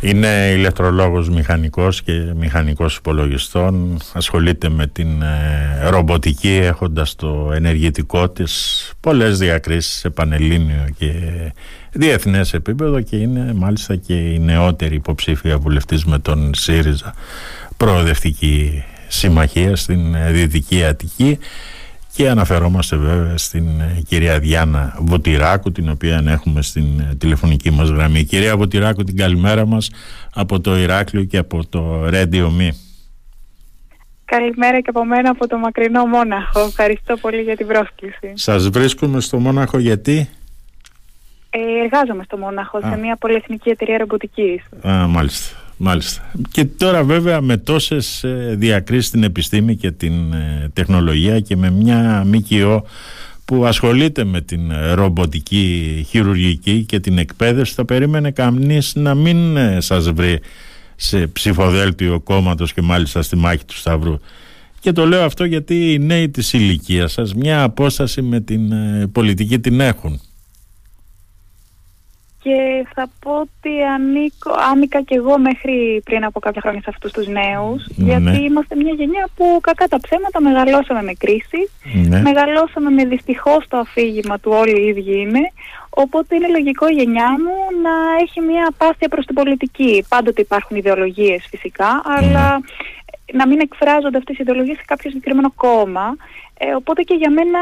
Είναι ηλεκτρολόγος μηχανικός και μηχανικός υπολογιστών. Ασχολείται με την ε, ρομποτική έχοντας το ενεργητικό της πολλές διακρίσεις σε πανελλήνιο και διεθνές επίπεδο και είναι μάλιστα και η νεότερη υποψήφια βουλευτής με τον ΣΥΡΙΖΑ προοδευτική συμμαχία στην ε, Δυτική Αττική και αναφερόμαστε βέβαια στην ε, κυρία Διάννα Βοτηράκου την οποία έχουμε στην ε, τηλεφωνική μας γραμμή. Κυρία Βοτηράκου την καλημέρα μας από το Ηράκλειο και από το Radio Me. Καλημέρα και από μένα από το μακρινό Μόναχο. Ευχαριστώ πολύ για την πρόσκληση. Σας βρίσκουμε στο Μόναχο γιατί; Ε, εργάζομαι στο Μόναχο σε μια πολυεθνική εταιρεία ρομποτικής. Α, μάλιστα. Μάλιστα. Και τώρα βέβαια με τόσες ε, διακρίσεις στην επιστήμη και την ε, τεχνολογία και με μια ΜΚΟ που ασχολείται με την ε, ρομποτική χειρουργική και την εκπαίδευση θα περίμενε κανείς να μην σας βρει σε ψηφοδέλτιο κόμματος και μάλιστα στη μάχη του Σταυρού. Και το λέω αυτό γιατί οι νέοι της ηλικίας σας μια απόσταση με την πολιτική την έχουν και θα πω ότι ανήκω, άνοικα και εγώ μέχρι πριν από κάποια χρόνια σε αυτούς τους νέους ναι. γιατί είμαστε μια γενιά που κακά τα ψέματα μεγαλώσαμε με κρίση ναι. μεγαλώσαμε με δυστυχώς το αφήγημα του όλοι οι ίδιοι είναι οπότε είναι λογικό η γενιά μου να έχει μια απάθεια προς την πολιτική πάντοτε υπάρχουν ιδεολογίες φυσικά ναι. αλλά να μην εκφράζονται αυτές οι ιδεολογίες σε κάποιο συγκεκριμένο κόμμα ε, οπότε και για μένα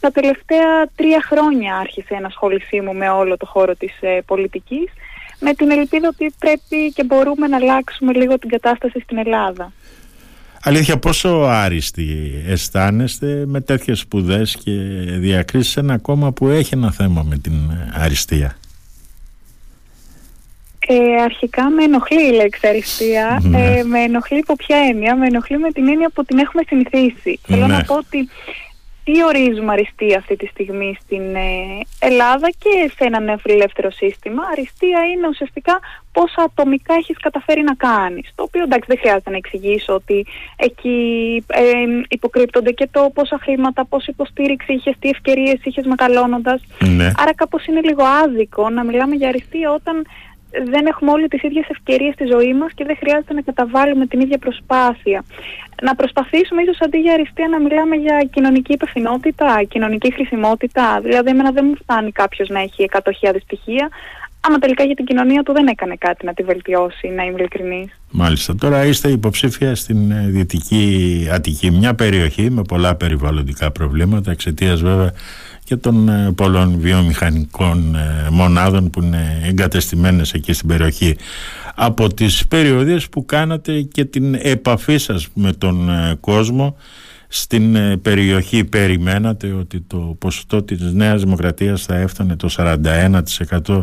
τα τελευταία τρία χρόνια άρχισε η ενασχόλησή μου με όλο το χώρο της ε, πολιτικής με την ελπίδα ότι πρέπει και μπορούμε να αλλάξουμε λίγο την κατάσταση στην Ελλάδα. Αλήθεια πόσο άριστοι αισθάνεστε με τέτοιες σπουδές και διακρίσεις σε ένα κόμμα που έχει ένα θέμα με την αριστεία; Ε, αρχικά με ενοχλεί η λέξη αριστεία. Ναι. Ε, με ενοχλεί υπό ποια έννοια; Με ενοχλεί με την έννοια που την έχουμε συνηθίσει. Θέλω να ναι. πω ότι τι ορίζουμε αριστεία αυτή τη στιγμή στην ε, Ελλάδα και σε ένα νεοφιλελεύθερο σύστημα; Αριστεία είναι ουσιαστικά πόσα ατομικά έχεις καταφέρει να κάνεις. Το οποίο εντάξει δεν χρειάζεται να εξηγήσω ότι εκεί ε, υποκρύπτονται και το πόσα χρήματα, πόση υποστήριξη είχες, τι ευκαιρίες είχες μεγαλώνοντας. Ναι. Άρα κάπως είναι λίγο άδικο να μιλάμε για αριστεία όταν δεν έχουμε όλοι τις ίδιες ευκαιρίες στη ζωή μας και δεν χρειάζεται να καταβάλουμε την ίδια προσπάθεια. Να προσπαθήσουμε ίσως αντί για αριστεία να μιλάμε για κοινωνική υπευθυνότητα, κοινωνική χρησιμότητα. Δηλαδή εμένα δεν μου φτάνει κάποιος να έχει 100.000 στοιχεία, άμα τελικά για την κοινωνία του δεν έκανε κάτι να τη βελτιώσει, να είμαι ειλικρινής. Μάλιστα. Τώρα είστε υποψήφια στην ε, Δυτική Αττική, μια περιοχή με πολλά περιβαλλοντικά προβλήματα, εξαιτίας βέβαια και των ε, πολλών βιομηχανικών ε, μονάδων που είναι εγκατεστημένες εκεί στην περιοχή. Από τις περιοδίες που κάνατε και την επαφή σας με τον ε, κόσμο στην περιοχή περιμένατε ότι το ποσοστό της Νέας Δημοκρατίας θα έφτανε το 41%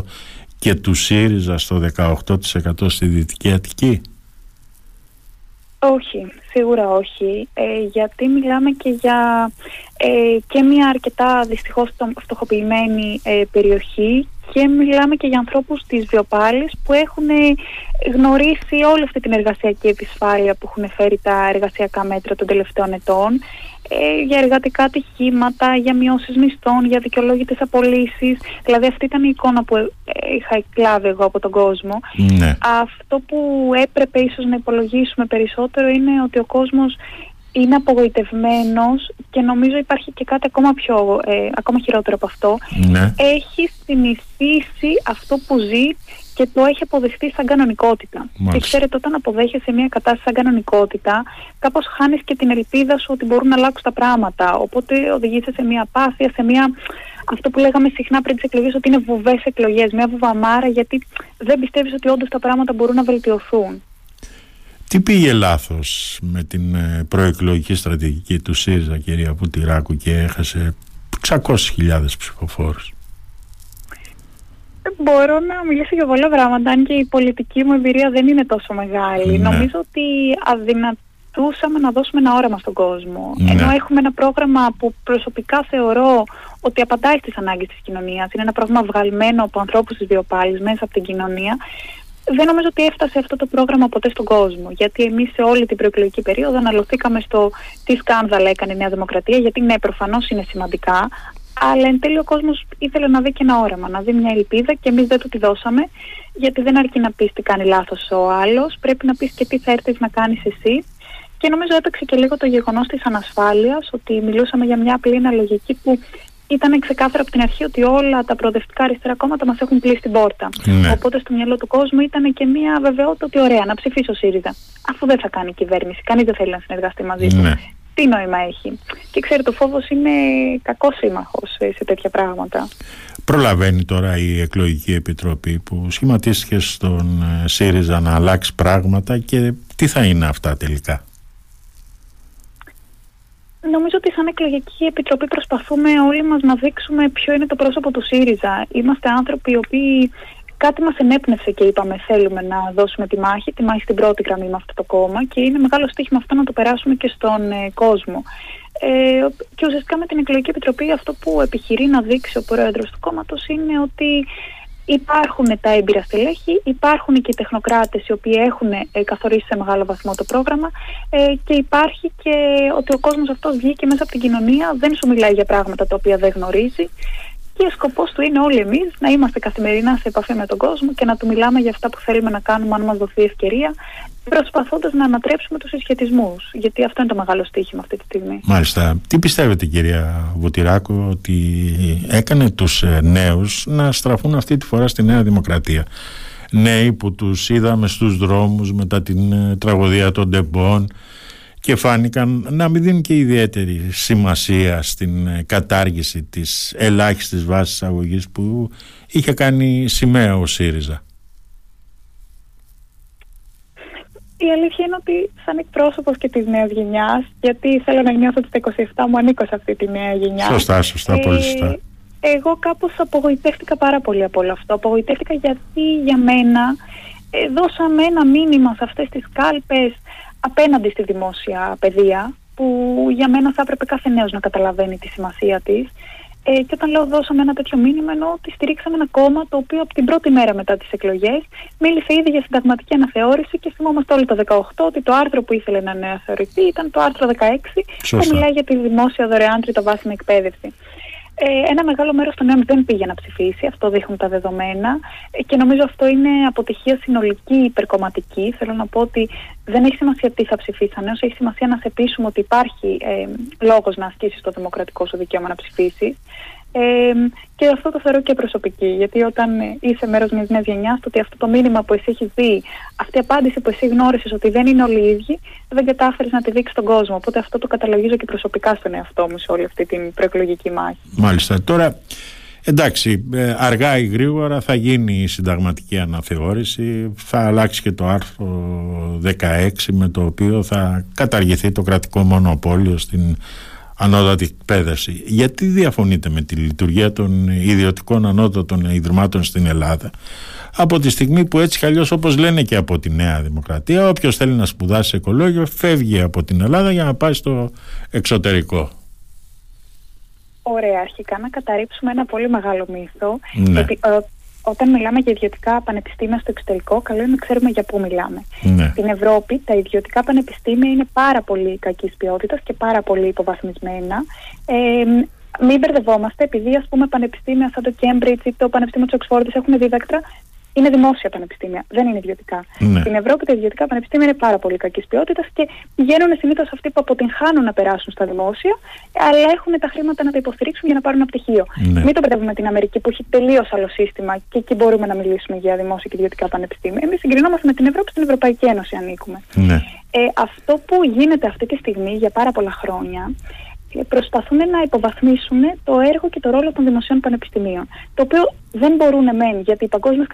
και του ΣΥΡΙΖΑ στο 18% στη Δυτική Αττική; Όχι, σίγουρα όχι, ε, γιατί μιλάμε και για ε, και μια αρκετά δυστυχώς φτωχοποιημένη ε, περιοχή και μιλάμε και για ανθρώπους της Βιοπάλης που έχουν γνωρίσει όλη αυτή την εργασιακή επισφάλεια που έχουν φέρει τα εργασιακά μέτρα των τελευταίων ετών ε, για εργατικά ατυχήματα, για μειώσεις μισθών, για δικαιολόγητες απολύσεις. Δηλαδή αυτή ήταν η εικόνα που ε, είχα εκλάβει εγώ από τον κόσμο. Ναι. Αυτό που έπρεπε ίσως να υπολογίσουμε περισσότερο είναι ότι ο κόσμος είναι απογοητευμένος και νομίζω υπάρχει και κάτι ακόμα, πιο, ε, ακόμα χειρότερο από αυτό. Ναι. Έχει συνηθίσει αυτό που ζει και το έχει αποδεχτεί σαν κανονικότητα. Και ξέρετε, όταν αποδέχεσαι μια κατάσταση σαν κανονικότητα, κάπως χάνεις και την ελπίδα σου ότι μπορούν να αλλάξουν τα πράγματα. Οπότε οδηγείσαι σε μια απάθεια, σε μια. Αυτό που λέγαμε συχνά πριν τις εκλογές, ότι είναι βουβές εκλογές, μια βουβαμάρα, γιατί δεν πιστεύεις ότι όντως τα πράγματα μπορούν να βελτιωθούν. Τι πήγε λάθος με την ε, προεκλογική στρατηγική του ΣΥΡΙΖΑ, κυρία Πουτηράκου, και έχασε 600.000 ψηφοφόρους; Μπορώ να μιλήσω για πολλά πράγματα, αν και η πολιτική μου εμπειρία δεν είναι τόσο μεγάλη. Ναι. Νομίζω ότι αδυνατούσαμε να δώσουμε ένα όραμα στον κόσμο. Ναι. Ενώ έχουμε ένα πρόγραμμα που προσωπικά θεωρώ ότι απαντάει στις ανάγκες της κοινωνίας. Είναι ένα πρόγραμμα βγαλμένο από ανθρώπους της βιοπάλης μέσα από την κοινωνία. Δεν νομίζω ότι έφτασε αυτό το πρόγραμμα ποτέ στον κόσμο. Γιατί εμείς σε όλη την προεκλογική περίοδο αναλωθήκαμε στο τι σκάνδαλα έκανε η Νέα Δημοκρατία. Γιατί ναι, προφανώς είναι σημαντικά, Αλλά εν τέλει ο κόσμος ήθελε να δει και ένα όραμα, να δει μια ελπίδα και εμείς δεν του τη δώσαμε. Γιατί δεν αρκεί να πεις τι κάνει λάθος ο άλλος, πρέπει να πεις και τι θα έρθεις να κάνεις εσύ. Και νομίζω έπαιξε και λίγο το γεγονός της ανασφάλειας, ότι μιλούσαμε για μια απλή αναλογική που ήταν ξεκάθαρο από την αρχή ότι όλα τα προοδευτικά αριστερά κόμματα μας έχουν κλείσει την πόρτα. Ναι. Οπότε στο μυαλό του κόσμου ήταν και μια βεβαιότητα ότι ωραία, να ψηφίσω ΣΥΡΙΖΑ. Αφού δεν θα κάνει κυβέρνηση, κανείς δεν θέλει να συνεργαστεί μαζί του. Ναι. Τι νόημα έχει. Και ξέρετε, ο φόβος είναι κακός σύμμαχος σε τέτοια πράγματα. Προλαβαίνει τώρα η εκλογική επιτροπή που σχηματίστηκε στον ε, ΣΥΡΙΖΑ να αλλάξει πράγματα και τι θα είναι αυτά τελικά; Νομίζω ότι σαν εκλογική επιτροπή προσπαθούμε όλοι μας να δείξουμε ποιο είναι το πρόσωπο του ΣΥΡΙΖΑ. Είμαστε άνθρωποι οι οποίοι κάτι μας ενέπνευσε και είπαμε θέλουμε να δώσουμε τη μάχη, τη μάχη στην πρώτη γραμμή με αυτό το κόμμα και είναι μεγάλο στοίχημα αυτό να το περάσουμε και στον ε, κόσμο. Ε, και ουσιαστικά με την εκλογική επιτροπή αυτό που επιχειρεί να δείξει ο πρόεδρος του κόμματος είναι ότι Υπάρχουν τα έμπειρα στελέχη, υπάρχουν και οι τεχνοκράτες οι οποίοι έχουν ε, καθορίσει σε μεγάλο βαθμό το πρόγραμμα ε, και υπάρχει και ότι ο κόσμος αυτός βγήκε μέσα από την κοινωνία, δεν σου μιλάει για πράγματα τα οποία δεν γνωρίζει και ο σκοπός του είναι όλοι εμείς να είμαστε καθημερινά σε επαφή με τον κόσμο και να του μιλάμε για αυτά που θέλουμε να κάνουμε αν μας δοθεί ευκαιρία προσπαθώντας να ανατρέψουμε τους συσχετισμούς γιατί αυτό είναι το μεγάλο στοίχημα αυτή τη στιγμή. Μάλιστα. Τι πιστεύετε κυρία Βουτυράκο ότι έκανε τους ε, νέους να στραφούν αυτή τη φορά στη Νέα Δημοκρατία; Νέοι που τους είδαμε στους δρόμους μετά την ε, τραγωδία των Ντεμπών και φάνηκαν να μην δίνουν και ιδιαίτερη σημασία στην ε, κατάργηση της ελάχιστης βάσης αγωγής που είχε κάνει σημαία ο ΣΥΡΙΖΑ. Η αλήθεια είναι ότι σαν εκπρόσωπος και της νέας γενιάς, γιατί θέλω να νιώθω ότι στα 27 μου ανήκω σε αυτή τη νέα γενιά. Σωστά, σωστά, πολύ σωστά. Εγώ κάπως απογοητεύτηκα πάρα πολύ από όλο αυτό. Απογοητεύτηκα γιατί για μένα ε, δώσαμε ένα μήνυμα σε αυτές τις κάλπες απέναντι στη δημόσια παιδεία που για μένα θα έπρεπε κάθε νέος να καταλαβαίνει τη σημασία της ε, και όταν λέω δώσαμε ένα τέτοιο μήνυμα εννοώ ότι στηρίξαμε ένα κόμμα το οποίο από την πρώτη μέρα μετά τις εκλογές μίλησε ήδη για συνταγματική αναθεώρηση και θυμόμαστε όλοι το 18 ότι το άρθρο που ήθελε να αναθεωρηθεί ήταν το άρθρο 16 που μιλάει για τη δημόσια δωρεάν τριτοβάθμια εκπαίδευση. Ε, ένα μεγάλο μέρος των νέων δεν πήγε να ψηφίσει, αυτό δείχνουν τα δεδομένα ε, και νομίζω αυτό είναι αποτυχία συνολική υπερκομματική. Θέλω να πω ότι δεν έχει σημασία τι θα ψηφίσει ένα έχει σημασία να σε πείσουμε ότι υπάρχει ε, λόγος να ασκήσει το δημοκρατικό σου δικαίωμα να ψηφίσεις. Ε, και αυτό το θεωρώ και προσωπική, γιατί όταν είσαι μέρος μιας νέας γενιάς, το ότι αυτό το μήνυμα που εσύ έχεις δει, αυτή η απάντηση που εσύ γνώρισες ότι δεν είναι όλοι οι ίδιοι, δεν κατάφερες να τη δείξεις στον κόσμο. Οπότε αυτό το καταλογίζω και προσωπικά στον εαυτό μου σε όλη αυτή την προεκλογική μάχη. Μάλιστα. Τώρα, εντάξει, ε, αργά ή γρήγορα θα γίνει η συνταγματική αναθεώρηση, θα αλλάξει και το άρθρο 16 με το οποίο θα καταργηθεί το κρατικό μονοπόλιο στην ανώτατη εκπαίδευση. Γιατί διαφωνείτε με τη λειτουργία των ιδιωτικών ανώτατων ιδρυμάτων στην Ελλάδα; Από τη στιγμή που έτσι κι όπως λένε και από τη Νέα Δημοκρατία όποιος θέλει να σπουδάσει οικολόγιο φεύγει από την Ελλάδα για να πάει στο εξωτερικό. Ωραία, αρχικά να καταρρύψουμε ένα πολύ μεγάλο μύθο. Ναι. Ε, όταν μιλάμε για ιδιωτικά πανεπιστήμια στο εξωτερικό, καλό είναι να ξέρουμε για πού μιλάμε. Ναι. Στην Ευρώπη, τα ιδιωτικά πανεπιστήμια είναι πάρα πολύ κακής ποιότητας και πάρα πολύ υποβαθμισμένα. Ε, μην μπερδευόμαστε, επειδή ας πούμε πανεπιστήμια σαν το Cambridge ή το Πανεπιστήμιο της Οξφόρδης έχουν δίδακτρα είναι δημόσια πανεπιστήμια, δεν είναι ιδιωτικά. Ναι. Στην Ευρώπη τα ιδιωτικά πανεπιστήμια είναι πάρα πολύ κακής ποιότητας και πηγαίνουν συνήθως αυτοί που αποτυγχάνουν να περάσουν στα δημόσια, αλλά έχουν τα χρήματα να τα υποστηρίξουν για να πάρουν ένα πτυχίο. Ναι. Μην το μπερδεύουμε με την Αμερική που έχει τελείως άλλο σύστημα και εκεί μπορούμε να μιλήσουμε για δημόσια και ιδιωτικά πανεπιστήμια. Εμείς συγκρινόμαστε με την Ευρώπη, στην Ευρωπαϊκή Ένωση ανήκουμε. Ναι. Ε, αυτό που γίνεται αυτή τη στιγμή για πάρα πολλά χρόνια προσπαθούν να υποβαθμίσουν το έργο και το ρόλο των δημοσίων πανεπιστημίων. Το οποίο δεν μπορούν μεν, γιατί οι παγκόσμιες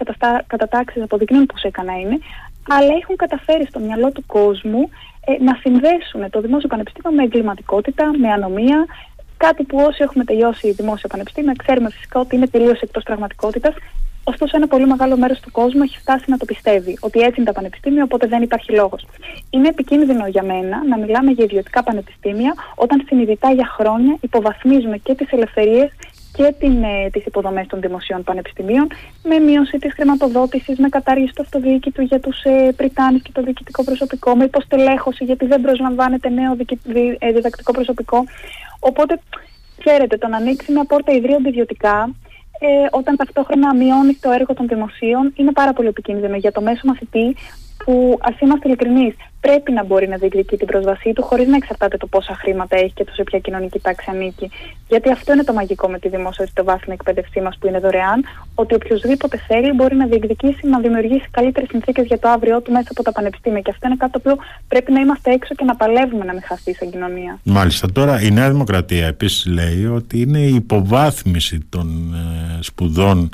κατατάξεις αποδεικνύουν πώ έκανα είναι, αλλά έχουν καταφέρει στο μυαλό του κόσμου ε, να συνδέσουν το δημόσιο πανεπιστήμιο με εγκληματικότητα, με ανομία, κάτι που όσοι έχουμε τελειώσει δημόσια πανεπιστήμια ξέρουμε φυσικά ότι είναι τελείως εκτός πραγματικότητας Ωστόσο, ένα πολύ μεγάλο μέρος του κόσμου έχει φτάσει να το πιστεύει ότι έτσι είναι τα πανεπιστήμια, οπότε δεν υπάρχει λόγος. Είναι επικίνδυνο για μένα να μιλάμε για ιδιωτικά πανεπιστήμια όταν συνειδητά για χρόνια υποβαθμίζουμε και τις ελευθερίες και ε, τις υποδομές των δημοσίων πανεπιστημίων με μείωση της χρηματοδότησης, με κατάργηση του αυτοδιοίκητου για τους ε, πριτάνες και το διοικητικό προσωπικό, με υποστελέχωση γιατί δεν προσλαμβάνεται νέο δι, ε, διδακτικό προσωπικό. Οπότε Ξέρετε, το να ανοίξει μια πόρτα ιδρύω αντιβιωτικά ε, όταν ταυτόχρονα μειώνει το έργο των δημοσίων είναι πάρα πολύ επικίνδυνο για το μέσο μαθητή που, ας είμαστε ειλικρινείς, πρέπει να μπορεί να διεκδικεί την πρόσβασή του χωρίς να εξαρτάται το πόσα χρήματα έχει και το σε ποια κοινωνική τάξη ανήκει. Γιατί αυτό είναι το μαγικό με τη δημόσια το βάθμια εκπαίδευσή μας που είναι δωρεάν, ότι οποιοδήποτε θέλει μπορεί να διεκδικήσει, να δημιουργήσει καλύτερες συνθήκες για το αύριό του μέσα από τα πανεπιστήμια. Και αυτό είναι κάτι το οποίο πρέπει να είμαστε έξω και να παλεύουμε να μην χαθεί σαν κοινωνία. Μάλιστα. Τώρα η Νέα Δημοκρατία επίσης λέει ότι είναι η υποβάθμιση των ε, σπουδών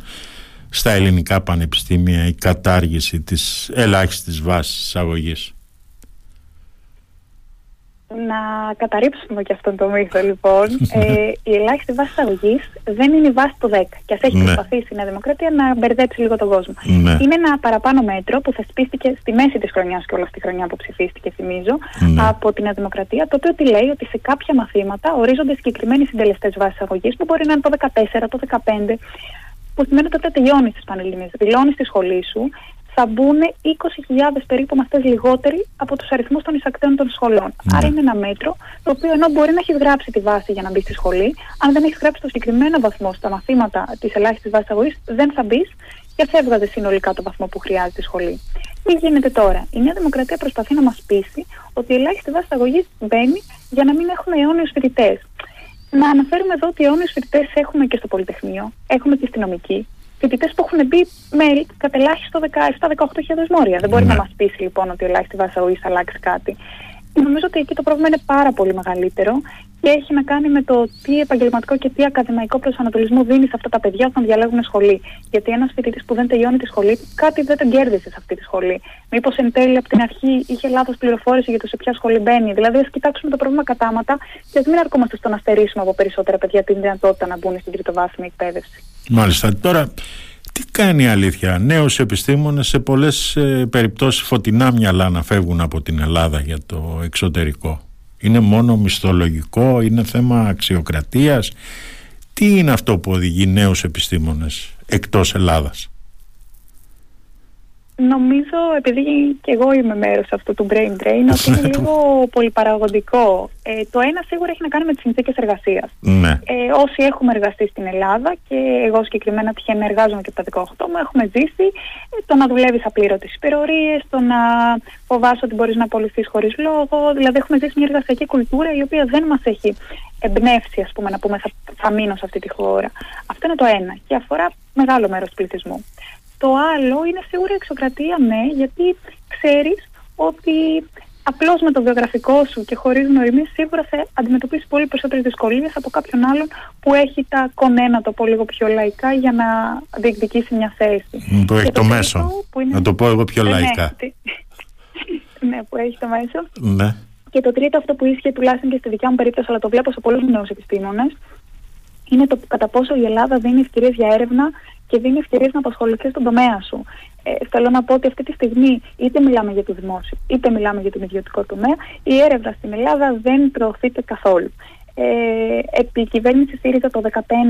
στα ελληνικά πανεπιστήμια η κατάργηση της ελάχιστης βάσης αγωγής. Να καταρρύψουμε και αυτόν τον μύθο λοιπόν. ε, η ελάχιστη βάση αγωγή δεν είναι η βάση του 10. Και ας έχει ναι. προσπαθήσει η Νέα Δημοκρατία να μπερδέψει λίγο τον κόσμο. Ναι. Είναι ένα παραπάνω μέτρο που θεσπίστηκε στη μέση της χρονιάς και όλα τη χρονιά που ψηφίστηκε, θυμίζω, ναι. από τη Νέα Δημοκρατία. Το οποίο τι λέει ότι σε κάποια μαθήματα ορίζονται συγκεκριμένοι συντελεστές βάσης αγωγή που μπορεί να είναι το 14, το 15 που σημαίνει ότι όταν τελειώνεις τις Πανελληνίες, δηλώνει στη σχολή σου, θα μπουν 20.000 περίπου μαθητέ λιγότεροι από τους αριθμούς των εισακτέων των σχολών. Ναι. Άρα είναι ένα μέτρο το οποίο ενώ μπορεί να έχεις γράψει τη βάση για να μπεις στη σχολή, αν δεν έχεις γράψει το συγκεκριμένο βαθμό στα μαθήματα της ελάχιστης βάσης αγωγής, δεν θα μπεις και θα έβγαζες συνολικά το βαθμό που χρειάζεται η σχολή. Τι γίνεται τώρα; Η Νέα Δημοκρατία προσπαθεί να μας πείσει ότι η ελάχιστη βάση αγωγής μπαίνει για να μην έχουμε αιώνιους φοιτητές. Να αναφέρουμε εδώ ότι αιώνιου φοιτητές έχουμε και στο Πολυτεχνείο, έχουμε και στη νομική. Φοιτητές που έχουν μπει με κατελάχιστο 17-18 μόρια. Δεν μπορεί ναι. να μας πείσει λοιπόν ότι η ελάχιστη βάση θα αλλάξει κάτι. Νομίζω ότι εκεί το πρόβλημα είναι πάρα πολύ μεγαλύτερο και έχει να κάνει με το τι επαγγελματικό και τι ακαδημαϊκό προσανατολισμό δίνει σε αυτά τα παιδιά όταν διαλέγουν σχολή. Γιατί ένας φοιτητής που δεν τελειώνει τη σχολή, κάτι δεν τον κέρδισε σε αυτή τη σχολή. Μήπως εν τέλει από την αρχή είχε λάθος πληροφόρηση για το σε ποια σχολή μπαίνει. Δηλαδή, ας κοιτάξουμε το πρόβλημα κατάματα και ας μην αρκούμαστε στο να στερήσουμε από περισσότερα παιδιά την δυνατότητα να μπουν στην τριτοβάθμια εκπαίδευση. Μάλιστα. Τώρα, τι κάνει η αλήθεια; Νέους επιστήμονες σε πολλές ε, περιπτώσεις φωτεινά μυαλά να φεύγουν από την Ελλάδα για το εξωτερικό. Είναι μόνο μισθολογικό, είναι θέμα αξιοκρατίας. Τι είναι αυτό που οδηγεί νέους επιστήμονες εκτός Ελλάδας; Νομίζω, επειδή και εγώ είμαι μέρος αυτού του brain drain, ότι είναι λίγο πολυπαραγωγικό. Ε, το ένα σίγουρα έχει να κάνει με τις συνθήκες εργασίας. Ναι. Ε, όσοι έχουμε εργαστεί στην Ελλάδα, και εγώ συγκεκριμένα τυχαίνει εργάζομαι και από τα 18 μου, έχουμε ζήσει ε, το να δουλεύεις απλήρωτες υπερορίε, το να φοβάσαι ότι μπορείς να απολυθείς χωρίς λόγο. Δηλαδή, έχουμε ζήσει μια εργασιακή κουλτούρα η οποία δεν μας έχει εμπνεύσει, ας πούμε, να πούμε θα, θα μείνω σε αυτή τη χώρα. Αυτό είναι το ένα και αφορά μεγάλο μέρος του πληθυσμού. Το άλλο είναι σίγουρα εξοκρατία, ναι, γιατί ξέρεις ότι απλώς με το βιογραφικό σου και χωρίς γνωριμίες σίγουρα θα αντιμετωπίσεις πολύ περισσότερες δυσκολίες από κάποιον άλλον που έχει τα κονένα το πω λίγο πιο λαϊκά για να διεκδικήσει μια θέση. Που έχει το, μέσο. Να το πω εγώ πιο ναι, λαϊκά. Ναι, που έχει το μέσο. Ναι. Και το τρίτο, αυτό που ίσχυε τουλάχιστον και στη δικιά μου περίπτωση, αλλά το βλέπω σε πολλούς νέους επιστήμονες, είναι το κατά πόσο η Ελλάδα δίνει ευκαιρίες για έρευνα και δίνει ευκαιρίες να απασχοληθείς στον τομέα σου. Ε, θέλω να πω ότι αυτή τη στιγμή είτε μιλάμε για το δημόσιο είτε μιλάμε για τον ιδιωτικό τομέα, η έρευνα στην Ελλάδα δεν προωθείται καθόλου. Ε, επί κυβέρνηση ΣΥΡΙΖΑ το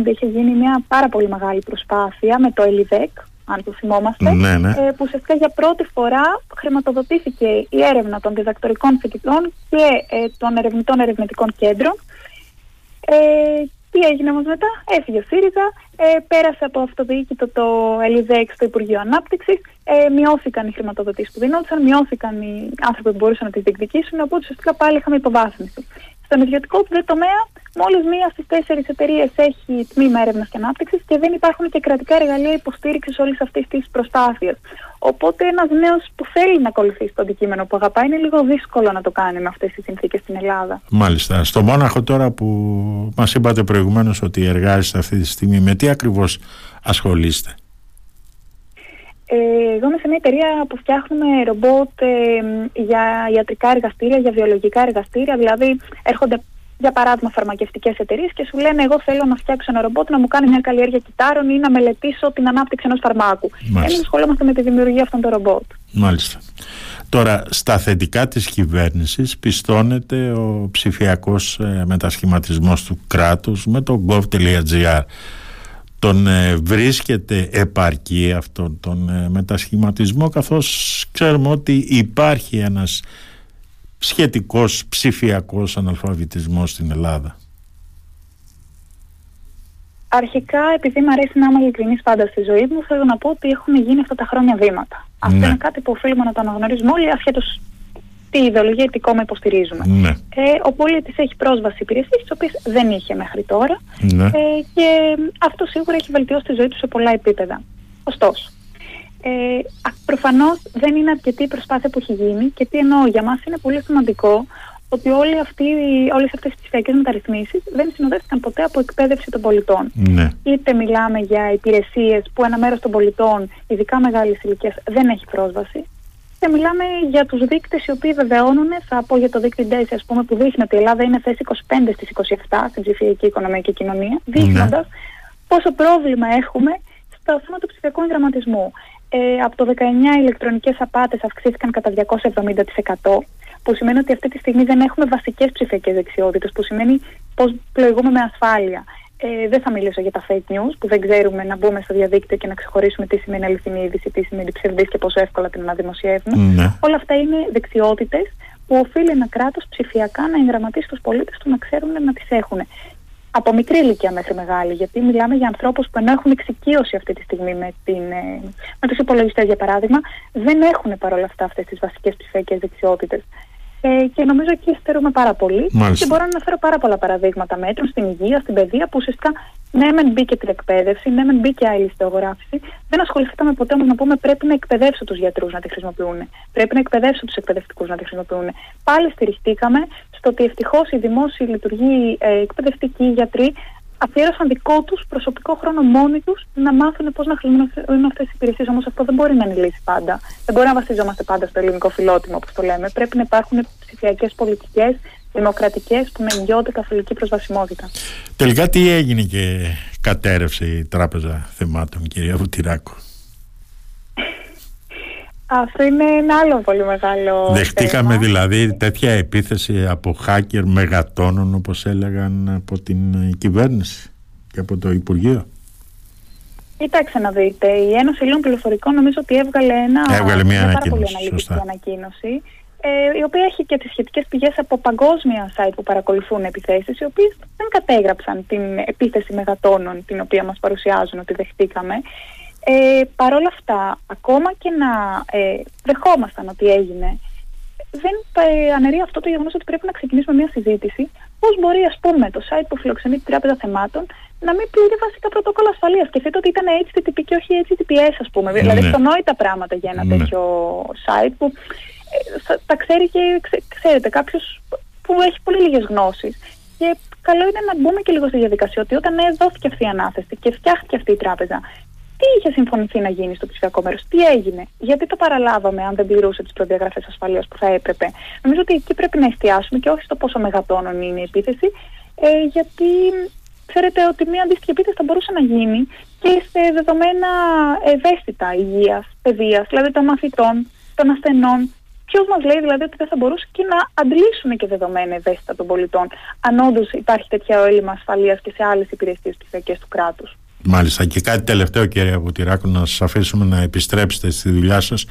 2015 είχε γίνει μια πάρα πολύ μεγάλη προσπάθεια με το ΕΛΙΔΕΚ, αν το θυμόμαστε, ναι, ναι. Ε, που ουσιαστικά για πρώτη φορά χρηματοδοτήθηκε η έρευνα των διδακτορικών φοιτητών και ε, των ερευνητών ερευνητικών κέντρων ε, τι έγινε όμως μετά, έφυγε ο ΣΥΡΙΖΑ, ε, πέρασε από αυτοδιοίκητο το ΕΛΙΔΕΚ στο Υπουργείο Ανάπτυξης, ε, μειώθηκαν οι χρηματοδοτήσεις που δινόντουσαν, μειώθηκαν οι άνθρωποι που μπορούσαν να τις διεκδικήσουν, οπότε ουσιαστικά πάλι είχαμε υποβάθμιση. Στον ιδιωτικό του τομέα, μόλις μία στι τέσσερις εταιρείες έχει τμήμα έρευνας και ανάπτυξης και δεν υπάρχουν και κρατικά εργαλεία υποστήριξης όλης αυτής της προσπάθειας. Οπότε ένας νέος που θέλει να ακολουθήσει το αντικείμενο που αγαπάει είναι λίγο δύσκολο να το κάνει με αυτές τις συνθήκες στην Ελλάδα. Μάλιστα. Στο Μόναχο τώρα που μας είπατε προηγουμένως ότι εργάζεστε αυτή τη στιγμή, με τι ακριβώς ασχολείστε; Ε, εγώ είμαι σε μια εταιρεία που φτιάχνουμε ρομπότ ε, για ιατρικά εργαστήρια, για βιολογικά εργαστήρια. Δηλαδή, έρχονται για παράδειγμα φαρμακευτικές εταιρείες και σου λένε: Εγώ θέλω να φτιάξω ένα ρομπότ να μου κάνει μια καλλιέργεια κυτάρων ή να μελετήσω την ανάπτυξη ενός φαρμάκου. Εμείς ασχολούμαστε με τη δημιουργία αυτών των ρομπότ. Μάλιστα. Τώρα, στα θετικά της κυβέρνησης πιστώνεται ο ψηφιακός ε, μετασχηματισμός του κράτους με το gov.gr τον ε, βρίσκεται επαρκή αυτόν τον ε, μετασχηματισμό καθώς ξέρουμε ότι υπάρχει ένας σχετικός ψηφιακός αναλφαβητισμός στην Ελλάδα. Αρχικά, επειδή μου αρέσει να είμαι ειλικρινής πάντα στη ζωή μου, θέλω να πω ότι έχουν γίνει αυτά τα χρόνια βήματα. Αυτό Ναι. είναι κάτι που οφείλουμε να το αναγνωρίζουμε όλοι, ασχέτως τι ιδεολογία ή τι κόμμα υποστηρίζουμε. Ναι. Ε, ο πολίτης έχει πρόσβαση σε υπηρεσίες, τις οποίες δεν είχε μέχρι τώρα. Ναι. Ε, και αυτό σίγουρα έχει βελτιώσει τη ζωή του σε πολλά επίπεδα. Ωστόσο, ε, προφανώς δεν είναι αρκετή η προσπάθεια που έχει γίνει και τι εννοώ. Για μας είναι πολύ σημαντικό ότι όλοι αυτοί, όλες αυτές τις ψηφιακές μεταρρυθμίσεις δεν συνοδεύτηκαν ποτέ από εκπαίδευση των πολιτών. Ναι. Είτε μιλάμε για υπηρεσίες που ένα μέρος των πολιτών, ειδικά μεγάλης ηλικίας, δεν έχει πρόσβαση, είτε μιλάμε για τους δείκτες οι οποίοι βεβαιώνουν, θα πω για το δείκτη DESI ας πούμε, που δείχνει ότι η Ελλάδα είναι θέση 25 στις 27 στην ψηφιακή οικονομία και κοινωνία, δείχνοντας πόσο πρόβλημα έχουμε στο θέμα του ψηφιακού εγγραμματισμού. Ε, από το 19 οι ηλεκτρονικές απάτες αυξήθηκαν κατά 270% που σημαίνει ότι αυτή τη στιγμή δεν έχουμε βασικές ψηφιακές δεξιότητες, που σημαίνει πώς πλοηγούμε με ασφάλεια. Ε, δεν θα μιλήσω για τα fake news, που δεν ξέρουμε να μπούμε στο διαδίκτυο και να ξεχωρίσουμε τι σημαίνει αληθινή είδηση, τι σημαίνει ψευδής και πόσο εύκολα την αναδημοσιεύουμε. Ναι. Όλα αυτά είναι δεξιότητες που οφείλει ένα κράτος ψηφιακά να εγγραμματίσει τους πολίτες του να ξέρουν να τις έχουν. Από μικρή ηλικία μέχρι μεγάλη, γιατί μιλάμε για ανθρώπους που ενώ έχουν εξοικείωση αυτή τη στιγμή με, την, ε, με τους υπολογιστές, για παράδειγμα, δεν έχουν παρόλα αυτά αυτές τις βασικές ψηφιακές δεξιότητες. Ε, και νομίζω εκεί στερούμε πάρα πολύ. Μάλιστα. Και μπορώ να αναφέρω πάρα πολλά παραδείγματα μέτρων στην υγεία, στην παιδεία, που ουσιαστικά ναι, μεν μπήκε την εκπαίδευση, ναι, μεν μπήκε άλλη ιστεογράφηση. Δεν ασχοληθήκαμε ποτέ όμω να πούμε πρέπει να εκπαιδεύσω τους γιατρούς να τη χρησιμοποιούν. Πρέπει να εκπαιδεύσω τους εκπαιδευτικούς να τη χρησιμοποιούν. Πάλι στηριχτήκαμε στο ότι ευτυχώς οι δημόσιοι λειτουργοί, ε, εκπαιδευτικοί, γιατροί αφιέρωσαν δικό τους προσωπικό χρόνο μόνοι τους να μάθουν πώς να χρησιμοποιούν αυτές τις υπηρεσίες. Όμως αυτό δεν μπορεί να είναι λύση πάντα. Δεν μπορεί να βασιζόμαστε πάντα στο ελληνικό φιλότιμο, όπως το λέμε. Πρέπει να υπάρχουν ψηφιακές πολιτικές, δημοκρατικές, που να εγγυώνται καθολική προσβασιμότητα. Τελικά τι έγινε και κατέρευσε η Τράπεζα Θεμάτων, κυρία Βουτυράκου. Αυτό είναι ένα άλλο πολύ μεγάλο. Δεχτήκαμε θέμα. δηλαδή τέτοια επίθεση από hacker μεγατόνων όπως έλεγαν από την ε, κυβέρνηση και από το Υπουργείο. Κοιτάξτε να δείτε, η Ένωση Ελλήνων Πληροφορικών νομίζω ότι έβγαλε, ένα, Έβγαλε μια πάρα πολύ ανακοίνωση, αναλυτική σωστά. ανακοίνωση, ε, η οποία έχει και τις σχετικές πηγές από παγκόσμια site που παρακολουθούν επιθέσεις, οι οποίες δεν κατέγραψαν την επίθεση μεγατόνων την οποία μας παρουσιάζουν ότι δεχτήκαμε. Ε, Παρ' όλα αυτά, ακόμα και να ε, δεχόμασταν ότι έγινε, δεν ε, αναιρεί αυτό το γεγονός ότι πρέπει να ξεκινήσουμε μια συζήτηση πώς μπορεί, ας πούμε, το site που φιλοξενεί την Τράπεζα Θεμάτων να μην πληρεί βασικά πρωτόκολλα ασφαλείας. Σκεφτείτε ότι ήταν HTTP και όχι HTTPS, ας πούμε. Ναι. Δηλαδή, αυτονόητα πράγματα για ένα Ναι. τέτοιο site που ε, θα- τα ξέρει και ξε- ξέρετε, κάποιος που έχει πολύ λίγες γνώσεις. Και καλό είναι να μπούμε και λίγο στη διαδικασία ότι όταν ε, δόθηκε αυτή η ανάθεση και φτιάχτηκε αυτή η τράπεζα, τι είχε συμφωνηθεί να γίνει στο ψηφιακό μέρος, τι έγινε, γιατί το παραλάβαμε αν δεν πληρούσε τις προδιαγραφές ασφαλείας που θα έπρεπε. Νομίζω ότι εκεί πρέπει να εστιάσουμε και όχι στο πόσο μεγατόνων είναι η επίθεση, ε, γιατί ξέρετε ότι μια αντίστοιχη επίθεση θα μπορούσε να γίνει και σε δεδομένα ευαίσθητα υγείας, παιδείας, δηλαδή των μαθητών, των ασθενών. Ποιος μας λέει δηλαδή ότι δεν θα μπορούσε και να αντλήσουμε και δεδομένα ευαίσθητα των πολιτών, αν όντως υπάρχει τέτοιο έλλειμμα ασφαλείας και σε άλλες υπηρεσίες ψηφιακές του κράτους. Μάλιστα και κάτι τελευταίο κυρία Βουτυράκου να σας αφήσουμε να επιστρέψετε στη δουλειά σας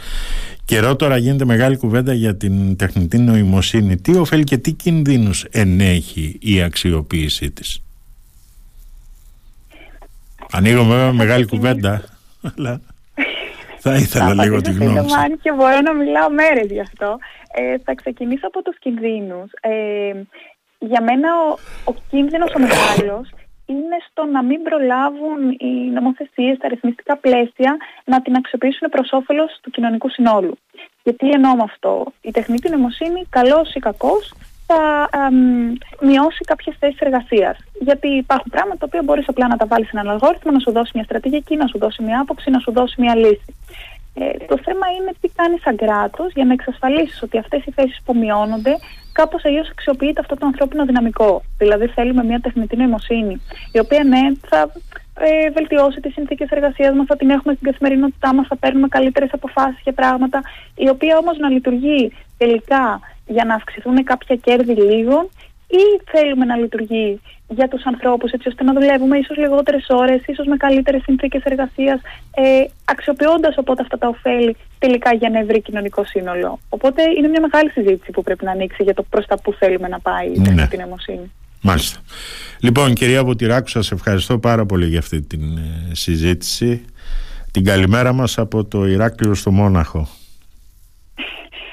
Καιρό τώρα γίνεται μεγάλη κουβέντα για την τεχνητή νοημοσύνη Τι ωφέλει και τι κινδύνους ενέχει η αξιοποίησή της; Ανοίγω βέβαια μεγάλη κουβέντα αλλά θα ήθελα Θα λίγο τη απαντήσω γνώμη σύντομα, σας. αν και μπορώ να μιλάω μέρες γι' αυτό. Ε, θα ξεκινήσω από τους κινδύνους. Ε, για μένα ο, ο κίνδυνος ο μεγάλος είναι στο να μην προλάβουν οι νομοθεσίες, τα ρυθμιστικά πλαίσια να την αξιοποιήσουν προς όφελος του κοινωνικού συνόλου. Γιατί εννοώ με αυτό. Η τεχνητή νοημοσύνη, καλός ή κακός, θα αμ, μειώσει κάποιες θέσεις εργασίας. Γιατί υπάρχουν πράγματα τα οποία μπορείς απλά να τα βάλεις σε έναν αλγόριθμο, να σου δώσει μια στρατηγική, να σου δώσει μια άποψη, να σου δώσει μια λύση. Ε, το θέμα είναι τι κάνεις σαν κράτος για να εξασφαλίσεις ότι αυτές οι θέσεις που μειώνονται κάπως αλλιώς αξιοποιείται αυτό το ανθρώπινο δυναμικό. Δηλαδή, θέλουμε μια τεχνητή νοημοσύνη, η οποία ναι, θα ε, βελτιώσει τις συνθήκες εργασίας μας, θα την έχουμε στην καθημερινότητά μας, θα παίρνουμε καλύτερες αποφάσεις για πράγματα, η οποία όμως να λειτουργεί τελικά για να αυξηθούν κάποια κέρδη λίγων ή θέλουμε να λειτουργεί για τους ανθρώπους έτσι ώστε να δουλεύουμε ίσως λιγότερες ώρες, ίσως με καλύτερες συνθήκες εργασίας, ε, αξιοποιώντας οπότε αυτά τα ωφέλη τελικά για ένα ευρύ κοινωνικό σύνολο. Οπότε είναι μια μεγάλη συζήτηση που πρέπει να ανοίξει για το προς τα που θέλουμε να πάει η Ναι. τεχνητή νοημοσύνη. Μάλιστα. Λοιπόν, κυρία Βουτυράκου, σας ευχαριστώ πάρα πολύ για αυτή την ε, συζήτηση. Την καλημέρα μας από το Ηράκλειο στο Μόναχο.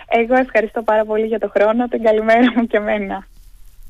Εγώ ευχαριστώ πάρα πολύ για το χρόνο. Την καλημέρα μου και εμένα.